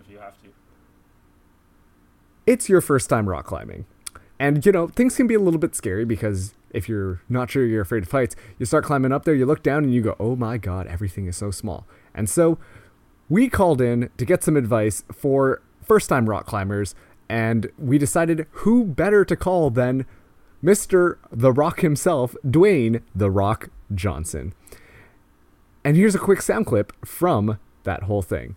if you have to. It's your first time rock climbing. And you know, things can be a little bit scary because if you're not sure you're afraid of heights, you start climbing up there, you look down and you go, "Oh my god, everything is so small." And so we called in to get some advice for first-time rock climbers and we decided who better to call than Mr. The Rock himself, Dwayne The Rock Johnson. And here's a quick sound clip from that whole thing.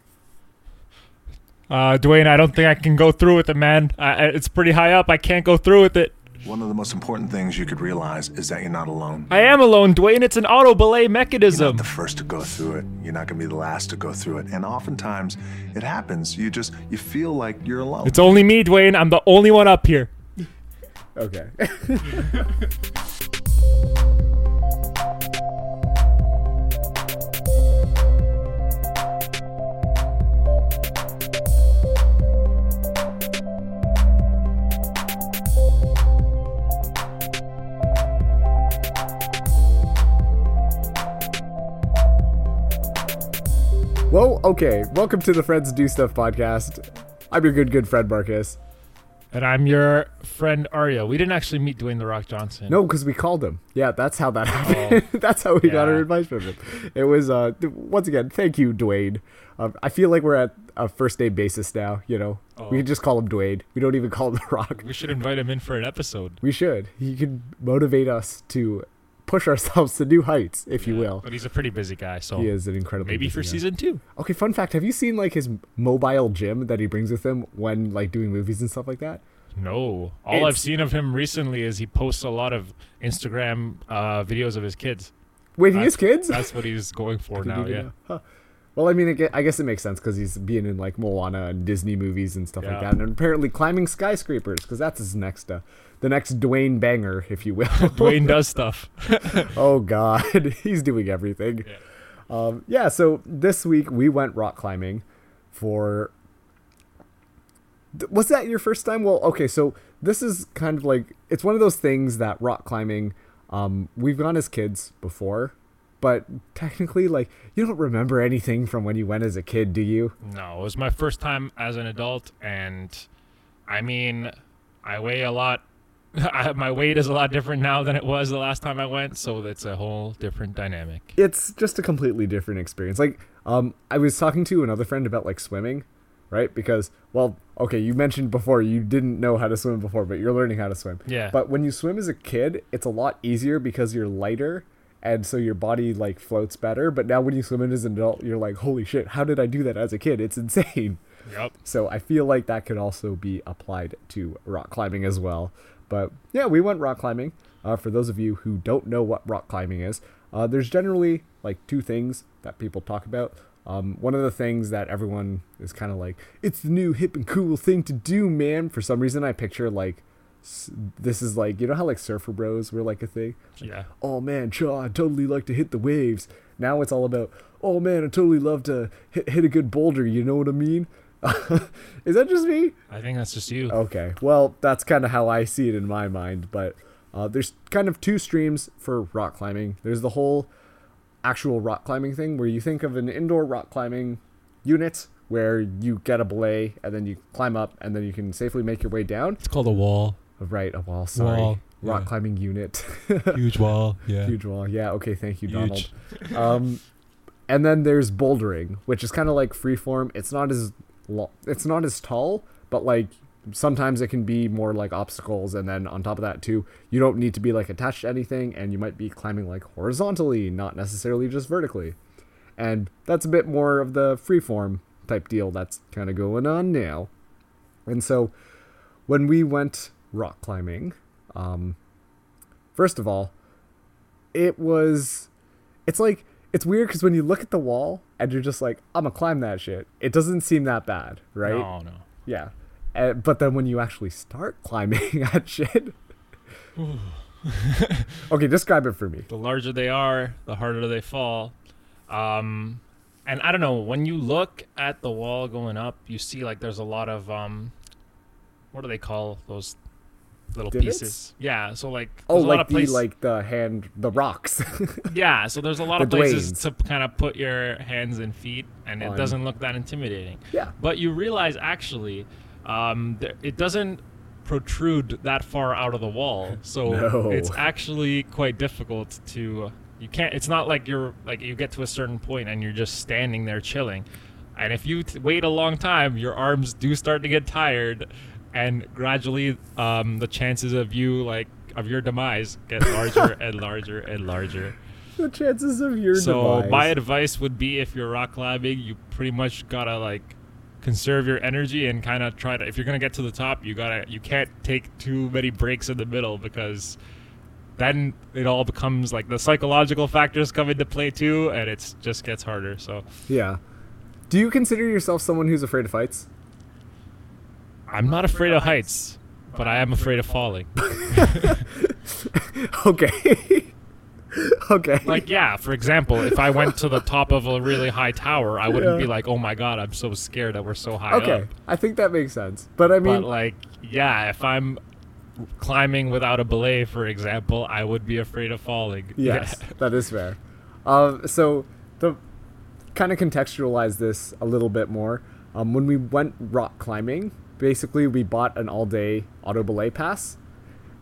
Uh, Dwayne, I don't think I can go through with it, man. I, it's pretty high up. I can't go through with it. One of the most important things you could realize is that you're not alone. I am alone, Dwayne. It's an auto belay mechanism. You're not the first to go through it. You're not going to be the last to go through it. And oftentimes, it happens. You just you feel like you're alone. It's only me, Dwayne. I'm the only one up here. Okay. okay. Welcome to the Friends Do Stuff podcast. I'm your good, good friend Marcus. And I'm your friend Aria. We didn't actually meet Dwayne the Rock Johnson. No, because we called him. Yeah, that's how that happened. that's how we got our advice from him. It was uh, once again, thank you, Dwayne. Um, I feel like we're at a first name basis now. You know, we can just call him Dwayne. We don't even call him The Rock. We should invite him in for an episode. We should. He could motivate us to push ourselves to new heights, if you will. But he's a pretty busy guy, so He is an incredibly maybe for guy. season two. Okay, fun fact: Have you seen like his mobile gym that he brings with him when like doing movies and stuff like that? No. All I've seen of him recently is he posts a lot of Instagram uh, videos of his kids. Wait, he has kids? That's what he's going for now, yeah. Huh. Well, I mean, I guess it makes sense because he's being in like Moana and Disney movies and stuff like that, and apparently climbing skyscrapers because that's his next, uh, the next Dwayne banger, if you will. Dwayne does stuff. oh God, he's doing everything. Yeah. Um, yeah. So this week we went rock climbing for. Was that your first time? Well, okay. So this is kind of like it's one of those things that rock climbing. Um, we've gone as kids before, but technically, like you don't remember anything from when you went as a kid, do you? No, it was my first time as an adult, and I mean, I weigh a lot. I, my weight is a lot different now than it was the last time I went, so that's a whole different dynamic. it's just a completely different experience. Like, um, I was talking to another friend about like swimming, right? Because, well, okay, you mentioned before you didn't know how to swim before, but you're learning how to swim. Yeah. But when you swim as a kid, it's a lot easier because you're lighter, and so your body like floats better. But now when you swim in as an adult, you're like, holy shit, how did I do that as a kid? It's insane. Yep. So I feel like that could also be applied to rock climbing as well. But yeah, we went rock climbing. Uh, for those of you who don't know what rock climbing is, uh, there's generally like two things that people talk about. Um, one of the things that everyone is kind of like, it's the new hip and cool thing to do, man. For some reason, I picture like this is like you know how like surfer bros were like a thing. Yeah. Oh man, Chaw, I totally like to hit the waves. Now it's all about, oh man, I totally love to hit, hit a good boulder. You know what I mean? is that just me? I think that's just you. Okay, well, that's kind of how I see it in my mind. But uh, there's kind of two streams for rock climbing. There's the whole actual rock climbing thing where you think of an indoor rock climbing unit where you get a belay and then you climb up and then you can safely make your way down. It's called a wall. Right, a wall, sorry. Wall, Rock yeah. climbing unit. Huge wall. Yeah. Huge wall. Yeah, okay, thank you, Huge. Donald. Um, and then there's bouldering, which is kind of like freeform. It's not as lo- it's not as tall, but like sometimes it can be more like obstacles. And then on top of that too, you don't need to be like attached to anything, and you might be climbing like horizontally, not necessarily just vertically. And that's a bit more of the freeform type deal that's kind of going on now. And so when we went rock climbing, um, first of all, it was it's like it's weird because when you look at the wall and you're just like i'm gonna climb that shit it doesn't seem that bad right No, no. yeah Uh, but then when you actually start climbing that shit okay describe it for me The larger they are, the harder they fall. Um, and I don't know when you look at the wall going up, you see like there's a lot of um, what do they call those little Divots? pieces. Yeah, so like Oh, a lot like of the places, like the hand, the rocks. yeah, so there's a lot the of places Dwaynes. to kind of put your hands and feet, and it On. doesn't look that intimidating. yeah. But you realize actually, um, th- it doesn't protrude that far out of the wall, so No. it's actually quite difficult to. You can't. It's not like you're like you get to a certain point and you're just standing there chilling, and if you t- wait a long time, your arms do start to get tired, and gradually, um, the chances of you like of your demise get larger and larger and larger. The chances of your So demise. my advice would be if you're rock climbing, you pretty much gotta like conserve your energy and kind of try to. If you're gonna get to the top, you gotta you can't take too many breaks in the middle because then it all becomes like the psychological factors come into play too, and it just gets harder. So yeah. Do you consider yourself someone who's afraid of heights? I'm not afraid of heights, but I am afraid of falling. Okay. okay. Like yeah, for example, if I went to the top of a really high tower, I wouldn't Yeah. be like, oh my god, I'm so scared that we're so high up. okay. I think that makes sense. But I mean, but like yeah if i'm climbing without a belay for example i would be afraid of falling Yes, Yeah. that is fair. Um, so the kind of contextualize this a little bit more. Um, when we went rock climbing, basically we bought an all-day auto belay pass,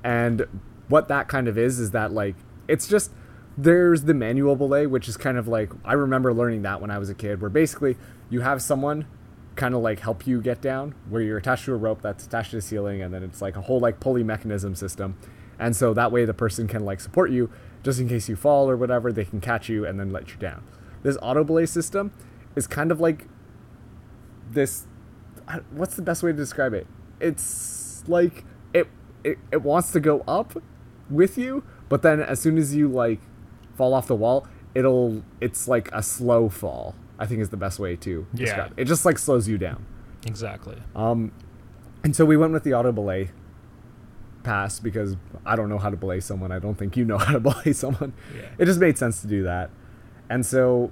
and what that kind of is is that like it's just there's the manual belay, which is kind of like I remember learning that when I was a kid, where basically you have someone kind of like help you get down, where you're attached to a rope that's attached to the ceiling, and then it's like a whole like pulley mechanism system, and so that way the person can like support you just in case you fall or whatever, they can catch you and then let you down. This auto belay system is kind of like this. What's the best way to describe it? It's like it it, it wants to go up with you, but then as soon as you like fall off the wall, it'll it's like a slow fall. I think is the best way to Yeah. describe it. It just like slows you down. exactly Um, and so we went with the auto belay pass because I don't know how to belay someone. I don't think you know how to belay someone. Yeah. It just made sense to do that. And so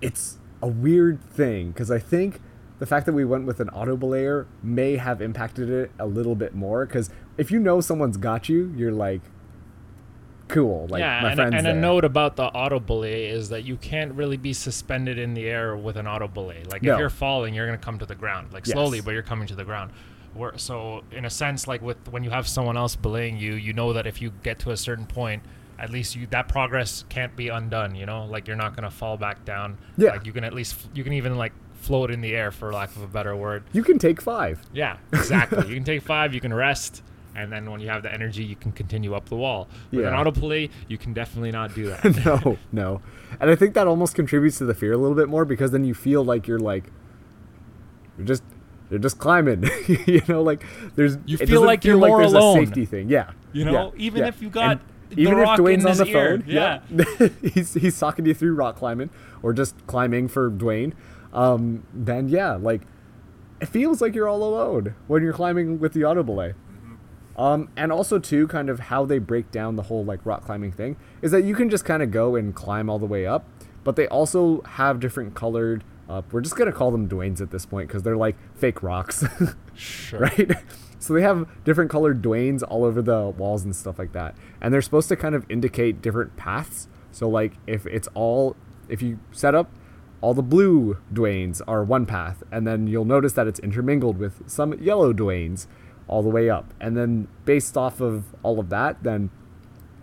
it's a weird thing because I think the fact that we went with an auto belayer may have impacted it a little bit more because if you know someone's got you, you're like, cool. Like yeah my and, friend's and a note about the auto belay is that you can't really be suspended in the air with an auto belay like No. if you're falling you're going to come to the ground like Yes. slowly but you're coming to the ground Where, so in a sense like with when you have someone else belaying you you know that if you get to a certain point at least you that progress can't be undone you know like you're not going to fall back down Yeah. like you can at least you can even like float in the air for lack of a better word You can take five. Yeah, exactly. you can take five, you can rest, and then when you have the energy, you can continue up the wall. With an Yeah. auto belay, you can definitely not do that. no, no. And I think that almost contributes to the fear a little bit more because then you feel like you're like you're just you're just climbing. you know, like there's You feel like you're feel more there's alone. a safety thing. Yeah. You know, yeah, even yeah. if you got And The even if Dwayne's on the ear, phone, yeah. he's he's talking to you through rock climbing or just climbing for Dwayne. Um, then yeah, like it feels like you're all alone when you're climbing with the auto belay. Um, and also too, kind of how they break down the whole like rock climbing thing is that you can just kind of go and climb all the way up, but they also have different colored. Uh, we're just gonna call them Dwaynes at this point because they're like fake rocks, sure. right? So they have different colored Dwaynes all over the walls and stuff like that, and they're supposed to kind of indicate different paths. So like if it's all if you set up all the blue Dwaynes are one path, and then you'll notice that it's intermingled with some yellow Dwaynes all the way up. And then based off of all of that, then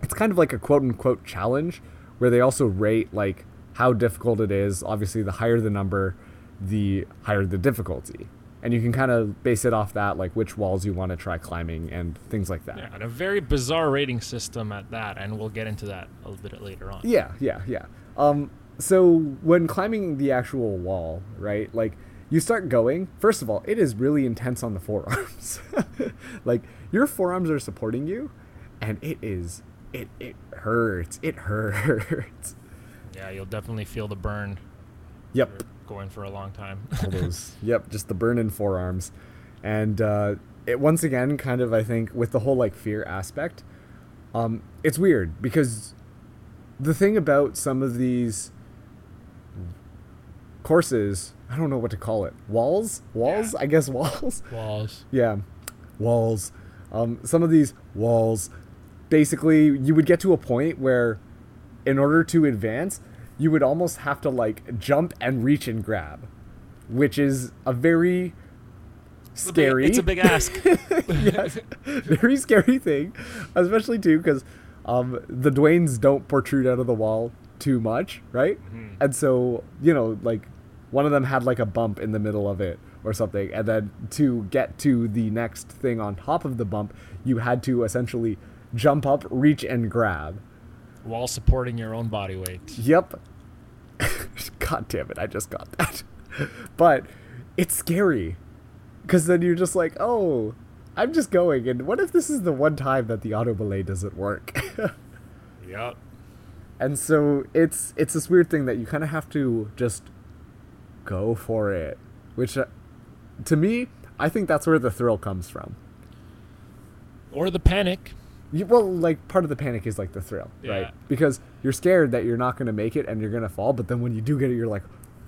it's kind of like a quote unquote challenge where they also rate like how difficult it is. Obviously, the higher the number, the higher the difficulty. And you can kind of base it off that, like which walls you want to try climbing and things like that. Yeah, and a very bizarre rating system at that, and we'll get into that a little bit later on. Yeah, yeah, yeah. Um, so when climbing the actual wall, right? Like you start going. First of all, it is really intense on the forearms. like your forearms are supporting you, and it is it it hurts. It hurts. Yeah, you'll definitely feel the burn Yep. going for a long time. all those yep just the burn in forearms and uh it once again kind of i think with the whole like fear aspect um it's weird because the thing about some of these courses i don't know what to call it walls walls Yeah. i guess walls Walls. yeah walls Um, some of these walls, basically, you would get to a point where, in order to advance, you would almost have to like jump and reach and grab, which is a very scary. It's a big ask. yes, very scary thing, especially too because um, the Dwaynes don't protrude out of the wall too much, right? And so you know, like one of them had like a bump in the middle of it or something, and then to get to the next thing on top of the bump, you had to essentially jump up, reach, and grab. While supporting your own body weight. Yep. God damn it, I just got that. but it's scary. Because then you're just like, oh, I'm just going. And what if this is the one time that the auto belay doesn't work? Yep. and so it's it's this weird thing that you kind of have to just go for it. Which, uh, to me, I think that's where the thrill comes from. Or the panic. You, well, like part of the panic is like the thrill, Yeah. right? Because you're scared that you're not going to make it and you're going to fall, but then when you do get it, you're like,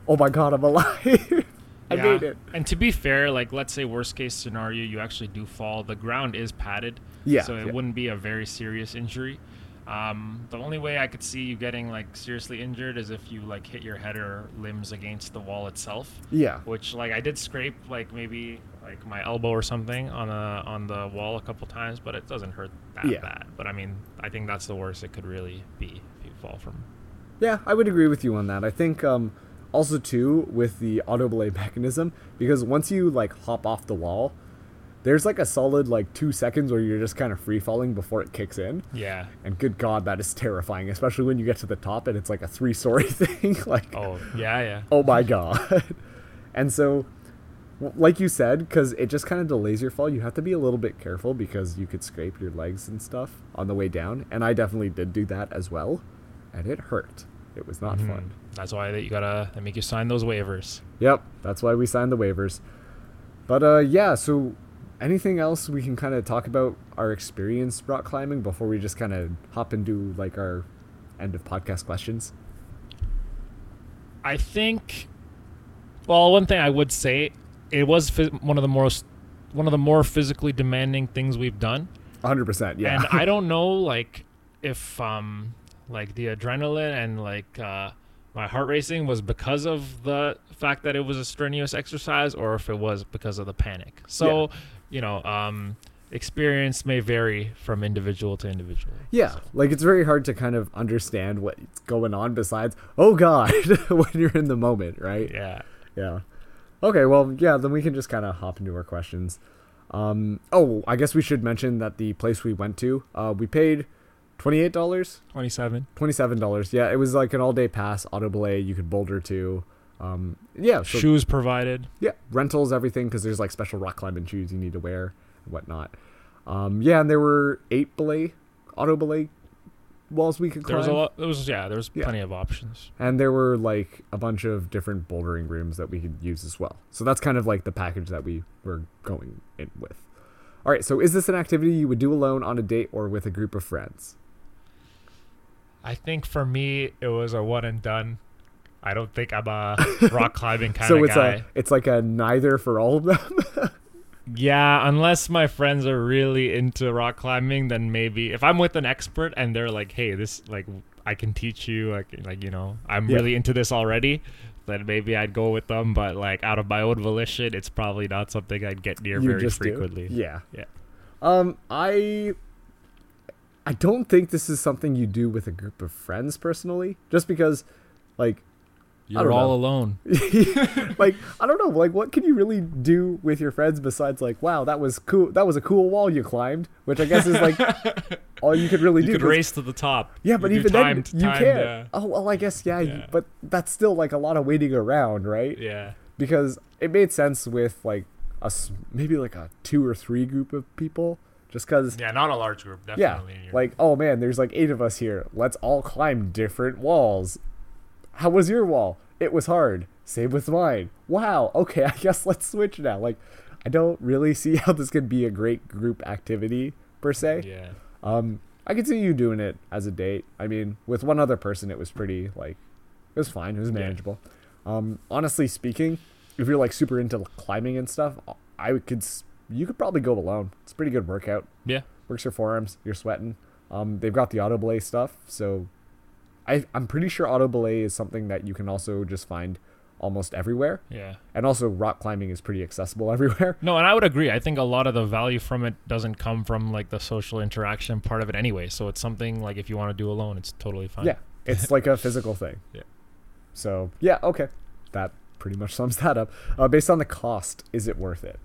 "Oh my god, I'm alive! I Yeah. made it!" And to be fair, like let's say worst case scenario, you actually do fall. The ground is padded. Yeah, So it yeah. wouldn't be a very serious injury. Um, the only way I could see you getting like seriously injured is if you like hit your head or limbs against the wall itself. Yeah, Which like I did scrape like maybe like my elbow or something on a on the wall a couple times, but it doesn't hurt that Yeah. bad. But I mean, I think that's the worst it could really be if you fall from. yeah, I would agree with you on that. I think um, also too with the auto belay mechanism because once you like hop off the wall, there's like a solid like two seconds where you're just kind of free falling before it kicks in. Yeah. And good God, that is terrifying, especially when you get to the top and it's like a three story thing. like, Oh yeah, yeah. oh my god and so like you said because it just kind of delays your fall you have to be a little bit careful because you could scrape your legs and stuff on the way down and i definitely did do that as well and it hurt it was not fun That's why that you gotta they make you sign those waivers. yep that's why we signed the waivers but uh yeah so anything else we can kind of talk about our experience rock climbing before we just kind of hop into like our end of podcast questions I think. Well, one thing I would say, it was one of the most, one of the more physically demanding things we've done, 100% yeah and I don't know like if um like the adrenaline and like uh my heart racing was because of the fact that it was a strenuous exercise or if it was because of the panic. So, you know, um experience may vary from individual to individual. Yeah, So, like it's very hard to kind of understand what's going on besides, oh god, when you're in the moment, right? yeah. Yeah. Okay, well, yeah, then we can just kind of hop into our questions. Um, oh, I guess we should mention that the place we went to, uh, we paid $28, 27. $27. Yeah, it was like an all day pass, auto belay, you could boulder to. Um, yeah, so, Shoes provided. yeah, rentals, everything, because there's like special rock climbing shoes you need to wear and whatnot. Um, yeah, and there were eight belay, auto belay walls we could There climb. was a lot. There was yeah. There was Yeah. plenty of options. And there were like a bunch of different bouldering rooms that we could use as well. So that's kind of like the package that we were going in with. All right, so is this an activity you would do alone on a date or with a group of friends? I think for me, it was a one and done. I don't think I'm a rock climbing kind so of it's guy. a it's like a neither for all of them. Yeah, unless my friends are really into rock climbing, then maybe if I'm with an expert and they're like, "Hey, this like I can teach you," like like you know, I'm Yeah. really into this already, then maybe I'd go with them. But like out of my own volition, it's probably not something I'd get near you very just do? frequently. Yeah. Yeah. Um I I don't think this is something you do with a group of friends personally, just because like You're all know. alone. like I don't know, like what can you really do with your friends besides like, wow, that was cool. That was a cool wall you climbed, which I guess is like all you could really do. You could race to the top. yeah, but You even timed- then you timed, can't. uh, oh well, I guess yeah, yeah. but that's still like a lot of waiting around, right? yeah. Because it made sense with like us, maybe like a two or three group of people, just because. Yeah, not a large group, Yeah, definitely. You're- like oh man, there's like eight of us here. Let's all climb different walls. How was your wall? It was hard. Same with mine. Wow. Okay, I guess let's switch now. Like, I don't really see how this could be a great group activity per se. yeah. Um, I could see you doing it as a date. I mean, with one other person, it was pretty like, it was fine. It was manageable. Yeah. Um, honestly speaking, if you're like super into climbing and stuff, I could you could probably go alone. It's a pretty good workout. Yeah. Works your forearms. You're sweating. Um, they've got the auto belay stuff, so I I'm pretty sure auto belay is something that you can also just find almost everywhere. Yeah. And also, rock climbing is pretty accessible everywhere. No, and I would agree. I think a lot of the value from it doesn't come from like the social interaction part of it anyway. So it's something like if you want to do alone, it's totally fine. Yeah, it's like a physical thing. Yeah. So yeah, okay, that pretty much sums that up. Uh, based on the cost, is it worth it?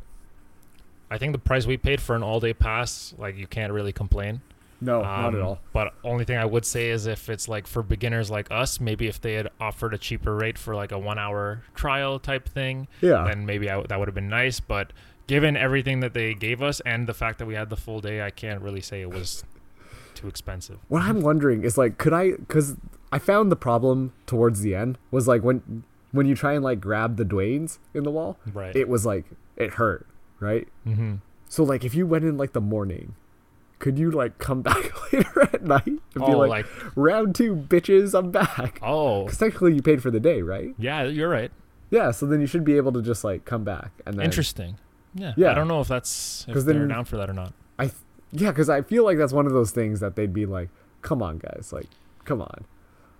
I think the price we paid for an all day pass, like you can't really complain. No, not at Um, all. But only thing I would say is if it's like for beginners like us, maybe if they had offered a cheaper rate for like a one hour trial type thing, Yeah. then maybe I, that would have been nice. But given everything that they gave us and the fact that we had the full day, I can't really say it was too expensive. What I'm wondering is like, could I? Because I found the problem towards the end was like when when you try and like grab the Dwaynes in the wall, Right. it was like it hurt, right? mm-hmm. So like if you went in like the morning, could you like come back later at night and Oh, be like, like, round two, bitches, I'm back? oh, Because technically you paid for the day, right? yeah, you're right. Yeah. So then you should be able to just like come back and then Interesting. Yeah. Yeah. I don't know if that's if 'Cause they're then- down for that or not. I th- yeah, because I feel like that's one of those things that they'd be like, "Come on, guys, like, come on."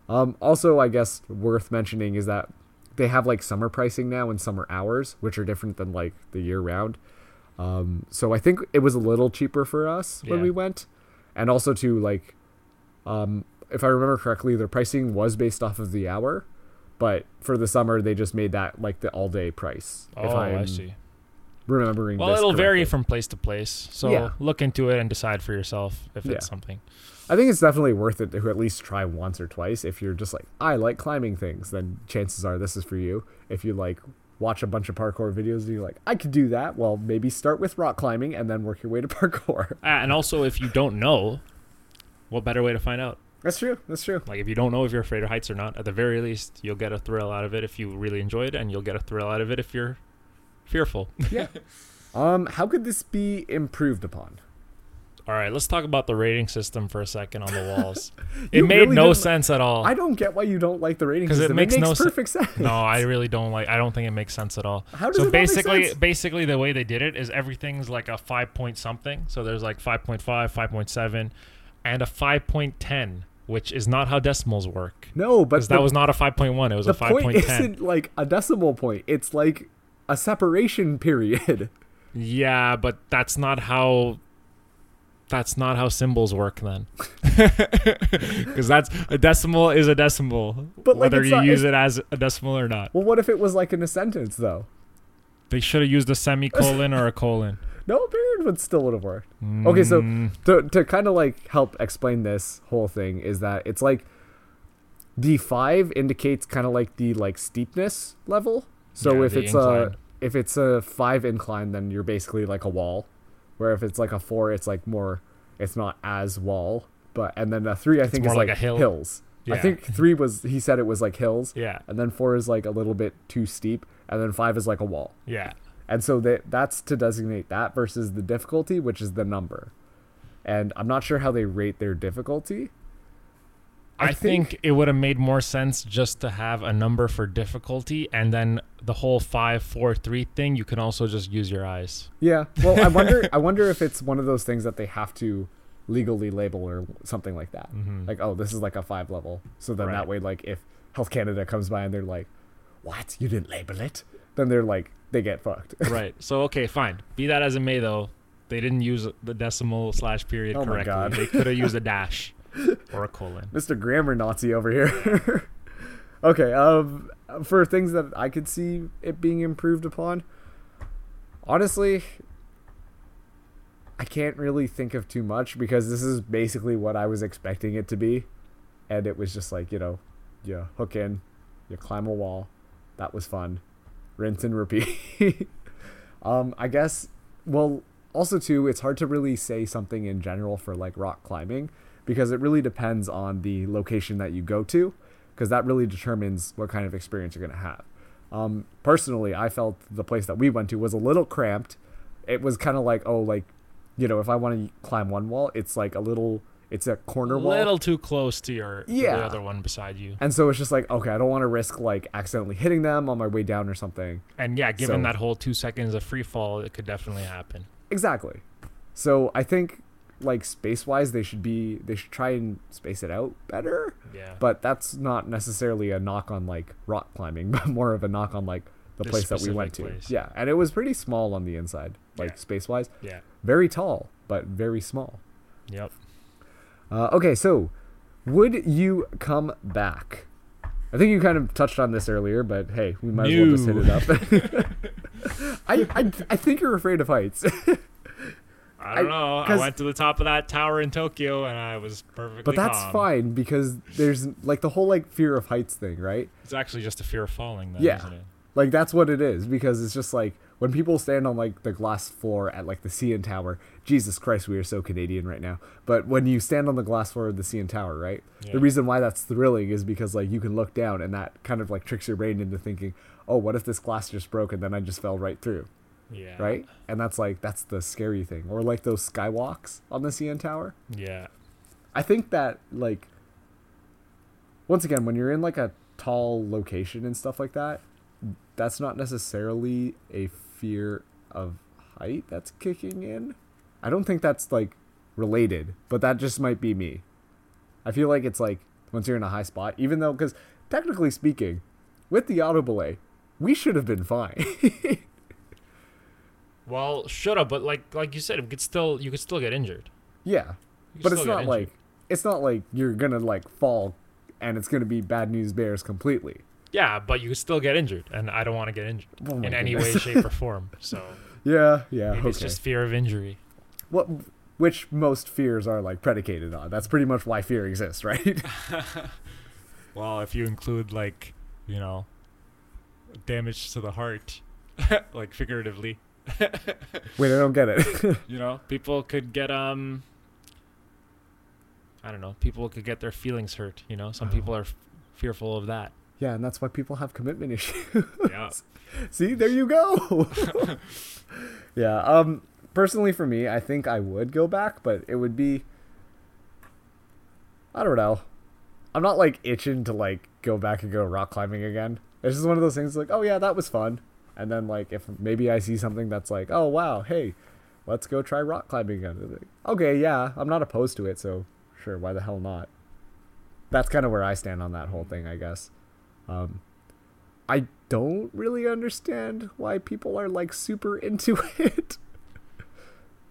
Um, also, I guess worth mentioning is that they have like summer pricing now and summer hours, which are different than like the year round. Um, so I think it was a little cheaper for us when Yeah. we went, and also to like, um, if I remember correctly, their pricing was based off of the hour, but for the summer they just made that like the all day price. Oh, I see. Remembering. Well, it'll vary from place to place. So Yeah. look into it and decide for yourself if Yeah. it's something. I think it's definitely worth it to at least try once or twice. If you're just like, I like climbing things, then chances are this is for you. If you like watch a bunch of parkour videos and you're like, I could do that, well, maybe start with rock climbing and then work your way to parkour. Ah, and also, if you don't know, what better way to find out? That's true. That's true. Like, if you don't know if you're afraid of heights or not, at the very least, you'll get a thrill out of it if you really enjoy it, and you'll get a thrill out of it if you're fearful. Yeah. um, how could this be improved upon? All right, let's talk about the rating system for a second on the walls. It made really no sense at all. I don't get why you don't like the rating 'Cause it it makes no se- perfect sense. no, I really don't like. I don't think it makes sense at all. How does so it not make basically, sense? basically the way they did it is everything's like a five point something. So there's like 5.5, 5.7, and a 5.10, which is not how decimals work. No, but Because that was not a 5.1. It was the a point 5.10. isn't like a decimal point. It's like a separation period. Yeah, but that's not how. That's not how symbols work then. Because that's a decimal is a decimal, But, like, whether you not- use it as a decimal or not. well, what if it was like in a sentence though? They should have used a semicolon or a colon. No, a period would still would have worked. Okay, so Mm, to to kind of like help explain this whole thing is that it's like the five indicates kind of like the like steepness level. So Yeah, if it's incline. a if it's a five incline, then you're basically like a wall. Where if it's like a four, it's like more. It's not as wall, but and then a three I think is like like, hill. hills. I think three was he said it was like hills, yeah, and then four is like a little bit too steep, and then five is like a wall. yeah. And so that that's to designate that versus the difficulty, which is the number. And I'm not sure how they rate their difficulty. I, think, it would have made more sense just to have a number for difficulty, and then the whole five, four, three thing. You can also just use your eyes. Yeah. Well, I wonder. I wonder if it's one of those things that they have to legally label or something like that. Mhm. Like, oh, this is like a five level. So then Right. that way, like, if Health Canada comes by and they're like, "What? You didn't label it?" Then they're like, they get fucked. right. So okay, fine. Be that as it may, though, they didn't use the decimal slash period Oh my correctly. God. They could have used a dash or a colon. Mr. Grammar Nazi over here. okay, um, for things that I could see it being improved upon, honestly, I can't really think of too much because this is basically what I was expecting it to be, and it was just like you know, you hook in, you climb a wall, that was fun, rinse and repeat. um, I guess. Well, also too, it's hard to really say something in general for like rock climbing because it really depends on the location that you go to because that really determines what kind of experience you're going to have. Um, personally, I felt the place that we went to was a little cramped. It was kind of like, oh, like, you know, if I want to climb one wall, it's like a little, it's a corner wall. A little too close to your Yeah. the other one beside you. And so it's just like, okay, I don't want to risk like accidentally hitting them on my way down or something. And yeah, given So- that whole two seconds of free fall, it could definitely happen. Exactly. So I think like space wise they should be they should try and space it out better. Yeah. But that's not necessarily a knock on like rock climbing, but more of a knock on like the The place that we went to. Yeah, and it was pretty small on the inside, like Yeah. space wise. yeah. Very tall, but very small. Yep. Uh, okay, so would you come back? I think you kind of touched on this earlier, but hey, we might as well just hit it up. I, I I think you're afraid of heights. I don't I- know. I went to the top of that tower in Tokyo and I was perfectly But that's calm. fine because there's like the whole like fear of heights thing, right? It's actually just a fear of falling, then, Yeah. isn't it? Like that's what it is because it's just like when people stand on like the glass floor at like the CN Tower. Jesus Christ, we are so Canadian right now. But when you stand on the glass floor of the CN Tower, right? Yeah. The reason why that's thrilling is because like you can look down and that kind of like tricks your brain into thinking, "Oh, what if this glass just broke and then I just fell right through?" Yeah. Right? And that's like that's the scary thing. Or like those skywalks on the CN Tower. Yeah. I think that like once again when you're in like a tall location and stuff like that, that's not necessarily a fear of height that's kicking in. I don't think that's like related, but that just might be me. I feel like it's like once you're in a high spot, even though cuz technically speaking, with the auto belay, we should have been fine. Well, should have, but like like you said, it could still you could still get injured. yeah. But it's not get like it's not like you're going to like fall and it's going to be bad news bears completely. Yeah, but you could still get injured, and I don't want to get injured Oh my in any way, shape, or form. So Yeah, yeah. maybe okay. it's just fear of injury. what which most fears are like predicated on. That's pretty much why fear exists, right? Well, if you include like you know damage to the heart, like figuratively, Wait, I don't get it. you know, people could get um. I don't know. People could get their feelings hurt. You know, some Oh. people are f- fearful of that. yeah, and that's why people have commitment issues. Yeah. See, there you go. yeah. Um. Personally, for me, I think I would go back, but it would be. I don't know. I'm not like itching to like go back and go rock climbing again. It's just one of those things like, oh yeah, that was fun. And then like if maybe I see something that's like, oh wow, hey, let's go try rock climbing again. Like, okay, yeah, I'm not opposed to it, so sure, why the hell not? That's kind of where I stand on that whole thing, I guess. Um, I don't really understand why people are like super into it.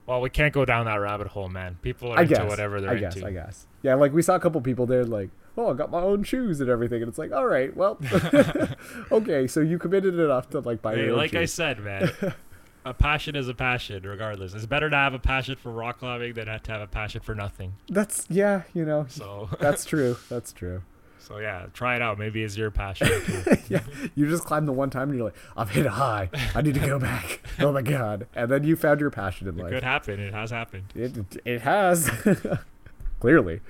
Well, we can't go down that rabbit hole, man. People are I into guess. whatever they're I guess. into. I guess. Yeah, like we saw a couple people there, like, oh, I got my own shoes and everything, and it's like, all right, well, okay, so you committed enough to like buy Hey, your own like I said, man, a passion is a passion, regardless. It's better to have a passion for rock climbing than to have a passion for nothing. That's yeah, you know, So, that's true. That's true. so yeah, try it out. Maybe it's your passion. yeah, you just climbed the one time and you're like, I've hit a high. I need to go back. oh my god! And then you found your passion in it life. could happen. It has happened. It it has clearly.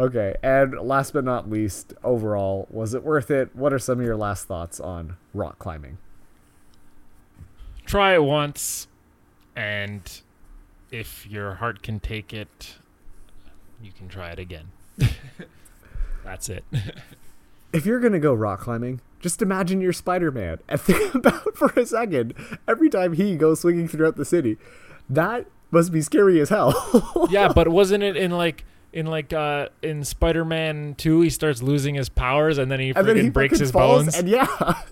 Okay, and last but not least, overall, was it worth it? What are some of your last thoughts on rock climbing? Try it once, and if your heart can take it, you can try it again. That's it. If you're gonna go rock climbing, just imagine you're Spider-Man and think about for a second every time he goes swinging throughout the city. That must be scary as hell. yeah, but wasn't it in like in like uh in Spider-Man 2 he starts losing his powers and then he and then he freaking breaks his bones and yeah.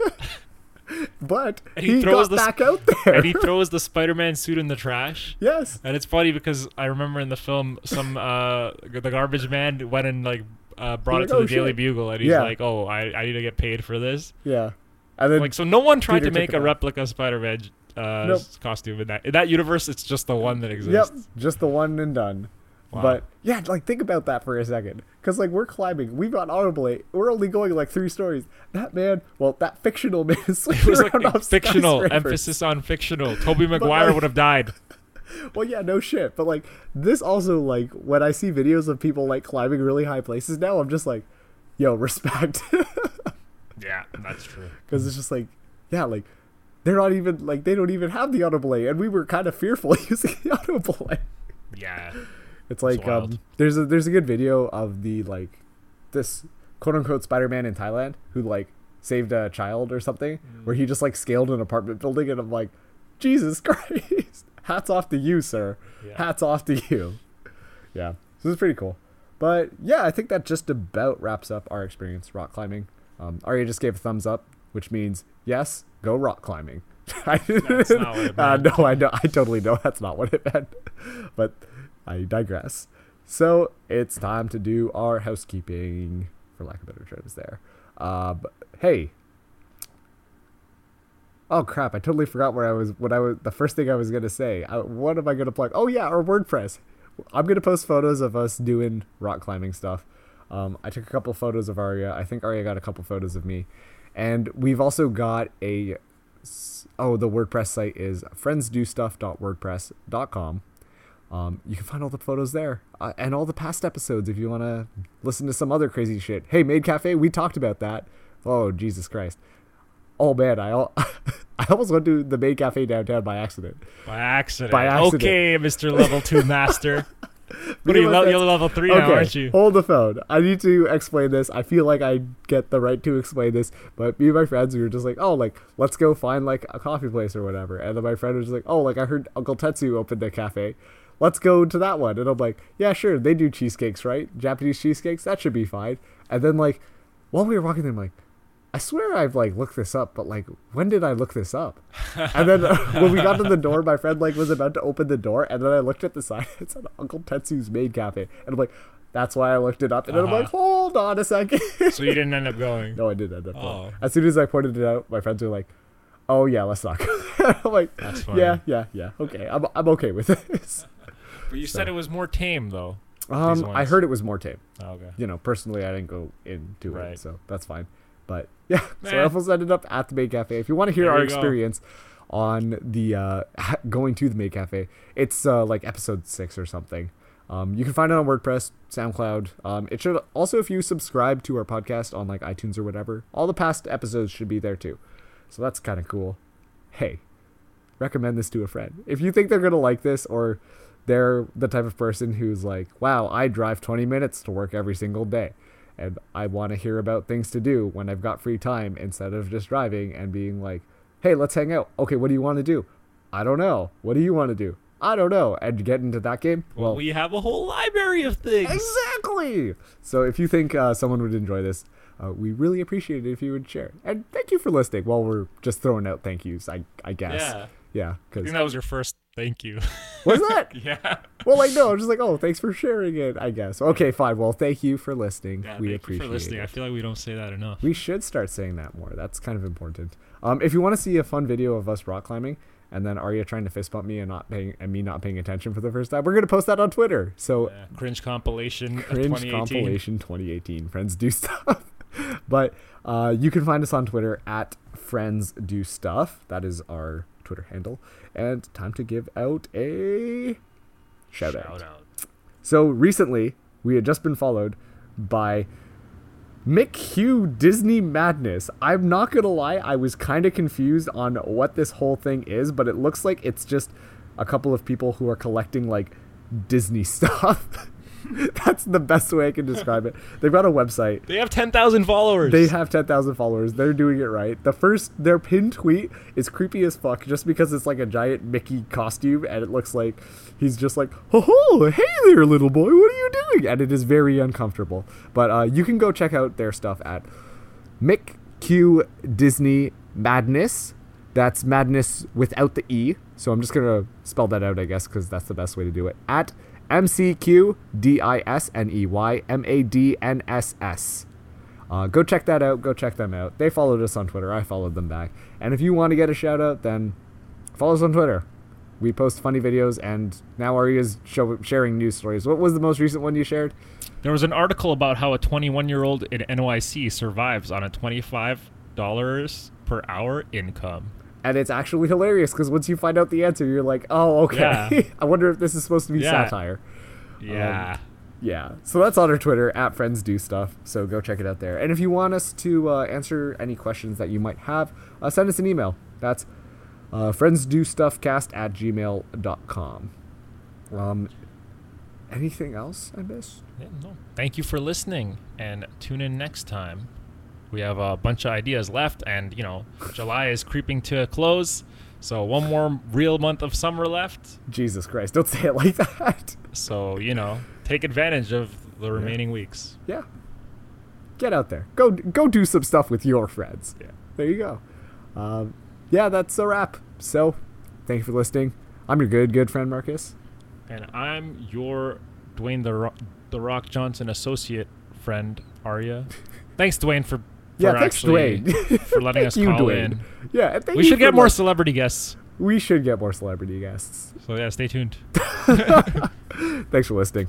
but And he, he throws the back out there. and he throws the Spider-Man suit in the trash. yes. And it's funny because I remember in the film some uh the garbage man went and like uh, brought He's it like, to "Oh, the Daily shit." Bugle and he's Yeah. like, "Oh, I, I need to get paid for this." Yeah. And then Like so no one tried Peter to make a back. replica Spider-Man uh Nope. costume in that in that universe it's just the one that exists. Yep, exists. just the one and done. Wow. But yeah, like think about that for a second, because like we're climbing, we've got auto belay, we're only going like three stories. That man, well, that fictional man is was like off fictional emphasis on fictional. Tobey Maguire like- would have died. Well, yeah, no shit, but like this also like when I see videos of people like climbing really high places now, I'm just like, yo, respect, Yeah, that's true. because it's just like, yeah, like they're not even like they don't even have the auto belay, and we were kind of fearful using the auto belay. Yeah. It's like um, there's a there's a good video of the like this quote unquote Spider-Man in Thailand who like saved a child or something, where he just like scaled an apartment building, and I'm like, Jesus Christ, hats off to you, sir. Yeah. Hats off to you. Yeah, so is pretty cool. But yeah, I think that just about wraps up our experience rock climbing. Um, Aria just gave a thumbs up, which means yes, go rock climbing. That's not what it uh, no, I know, I totally know that's not what it meant, but I digress. So it's time to do our housekeeping, for lack of better terms. There. Uh, but, hey. Oh crap! I totally forgot where I was. What I was. The first thing I was gonna say. I, what am I gonna plug? Oh yeah, our WordPress. I'm gonna post photos of us doing rock climbing stuff. Um, I took a couple photos of Aria. I think Aria got a couple photos of me, and we've also got a. Oh, the WordPress site is friendsdostuff.wordpress.com. Um, you can find all the photos there uh, and all the past episodes if you want to listen to some other crazy shit. Hey, Maid Cafe, we talked about that. Oh, Jesus Christ. Oh man, I al- I almost went to the Maid Cafe downtown by accident. By accident. By accident. Okay, Mr. Level 2 Master. what are you, le- you're level 3 now, aren't you? hold the phone. I need to explain this. I feel like I get the right to explain this, but me and my friends we were just like, oh, like let's go find like a coffee place or whatever. And then my friend was like, oh, like I heard Uncle Tetsu opened a cafe. Let's go to that one. And I'm like, yeah, sure. They do cheesecakes, right? Japanese cheesecakes. That should be fine. And then like, while we were walking there, I'm like. I swear I've like looked this up, but like when did I look this up? And then uh, when we got to the door, my friend like was about to open the door, and then I looked at the sign. It said Uncle Tetsu's Maid Cafe, and I'm like, that's why I looked it up. And then I'm Uh-huh. like, hold on a second. So you didn't end up going. no, I didn't end up. going. Oh. As soon as I pointed it out, my friends were like, "Oh yeah, let's not go." I'm like, That's yeah, yeah, yeah. Okay, I'm I'm okay with this. But you said it was more tame, though. Um, I heard it was more tame. Oh, okay. you know, personally, I didn't go into it, Right. so that's fine. But yeah, so I Meh. almost ended up at the Maid Cafe. If you want to hear There our you go. experience on the uh, going to the Maid Cafe, it's uh, like episode six or something. Um, you can find it on WordPress, SoundCloud. Um, it should also, if you subscribe to our podcast on like iTunes or whatever, all the past episodes should be there too. So that's kind of cool. Hey, recommend this to a friend. If you think they're going to like this or they're the type of person who's like, wow, I drive 20 minutes to work every single day. And I want to hear about things to do when I've got free time instead of just driving and being like, hey, let's hang out. Okay, what do you want to do? I don't know. What do you want to do? I don't know. And get into that game? Well, Well, we have a whole library of things. Exactly. So if you think uh, someone would enjoy this, uh, we really appreciate it if you would share. And thank you for listening. While we're just throwing out thank yous, I I guess. Yeah. Yeah. I Because think that was your first thank you. was that? yeah. well, like no, I'm just like oh, thanks for sharing it. I guess. Okay, fine. Well, thank you for listening. yeah we thank appreciate you for listening. it. I feel like we don't say that enough. We should start saying that more. That's kind of important. Um, if you want to see a fun video of us rock climbing and then Aria trying to fist bump me and not paying and me not paying attention for the first time, we're gonna post that on Twitter. So Yeah. Cringe compilation cringe 2018. compilation 2018 friends do stuff but uh, you can find us on twitter at friends do stuff that is our twitter handle and time to give out a shout, Shout out. out. so recently we had just been followed by Mick Hugh Disney Madness. I'm not gonna lie, I was kind of confused on what this whole thing is, but it looks like it's just a couple of people who are collecting like Disney stuff. That's the best way I can describe it. They've got a website. They have 10,000 followers. They have 10,000 followers. They're doing it right. The first, their pinned tweet is creepy as fuck just because it's like a giant Mickey costume and it looks like he's just like, oh, hey there, little boy, what are you doing? And it is very uncomfortable. But uh, you can go check out their stuff at Mick Q Disney Madness. That's madness without the E. So I'm just going to spell that out, I guess, because that's the best way to do it. At M C Q D I S N E Y M A D N S S. Uh, go check that out. Go check them out. They followed us on Twitter. I followed them back. And if you want to get a shout out, then follow us on Twitter. We post funny videos, and now Aria's show, sharing news stories. What was the most recent one you shared? There was an article about how a 21 year old in NYC survives on a $25 per hour income. And it's actually hilarious because once you find out the answer, you're like, oh, okay. Yeah. I wonder if this is supposed to be Yeah. satire. Yeah. Yeah. So that's on our Twitter at Friends Do Stuff. So go check it out there. And if you want us to uh, answer any questions that you might have, uh, send us an email. That's uh, friendsdostuffcast at gmail.com. Um, anything else I missed? Yeah, no. Thank you for listening and tune in next time. We have a bunch of ideas left, and you know, July is creeping to a close, So one more real month of summer left. Jesus Christ, don't say it like that. So you know, take advantage of the remaining weeks. Yeah. Get out there. Go go do some stuff with your friends. Yeah. There you go. Um, yeah, that's a wrap. So, thank you for listening. I'm your good good friend Marcus. And I'm your Dwayne the Rock, the Rock Johnson associate friend Aria. Thanks, Dwayne, for Yeah, thanks, actually Dwayne. for letting us you, call Dwayne. in. Yeah, We should get more celebrity guests. we should get more celebrity guests. So yeah, stay tuned. Thanks for listening.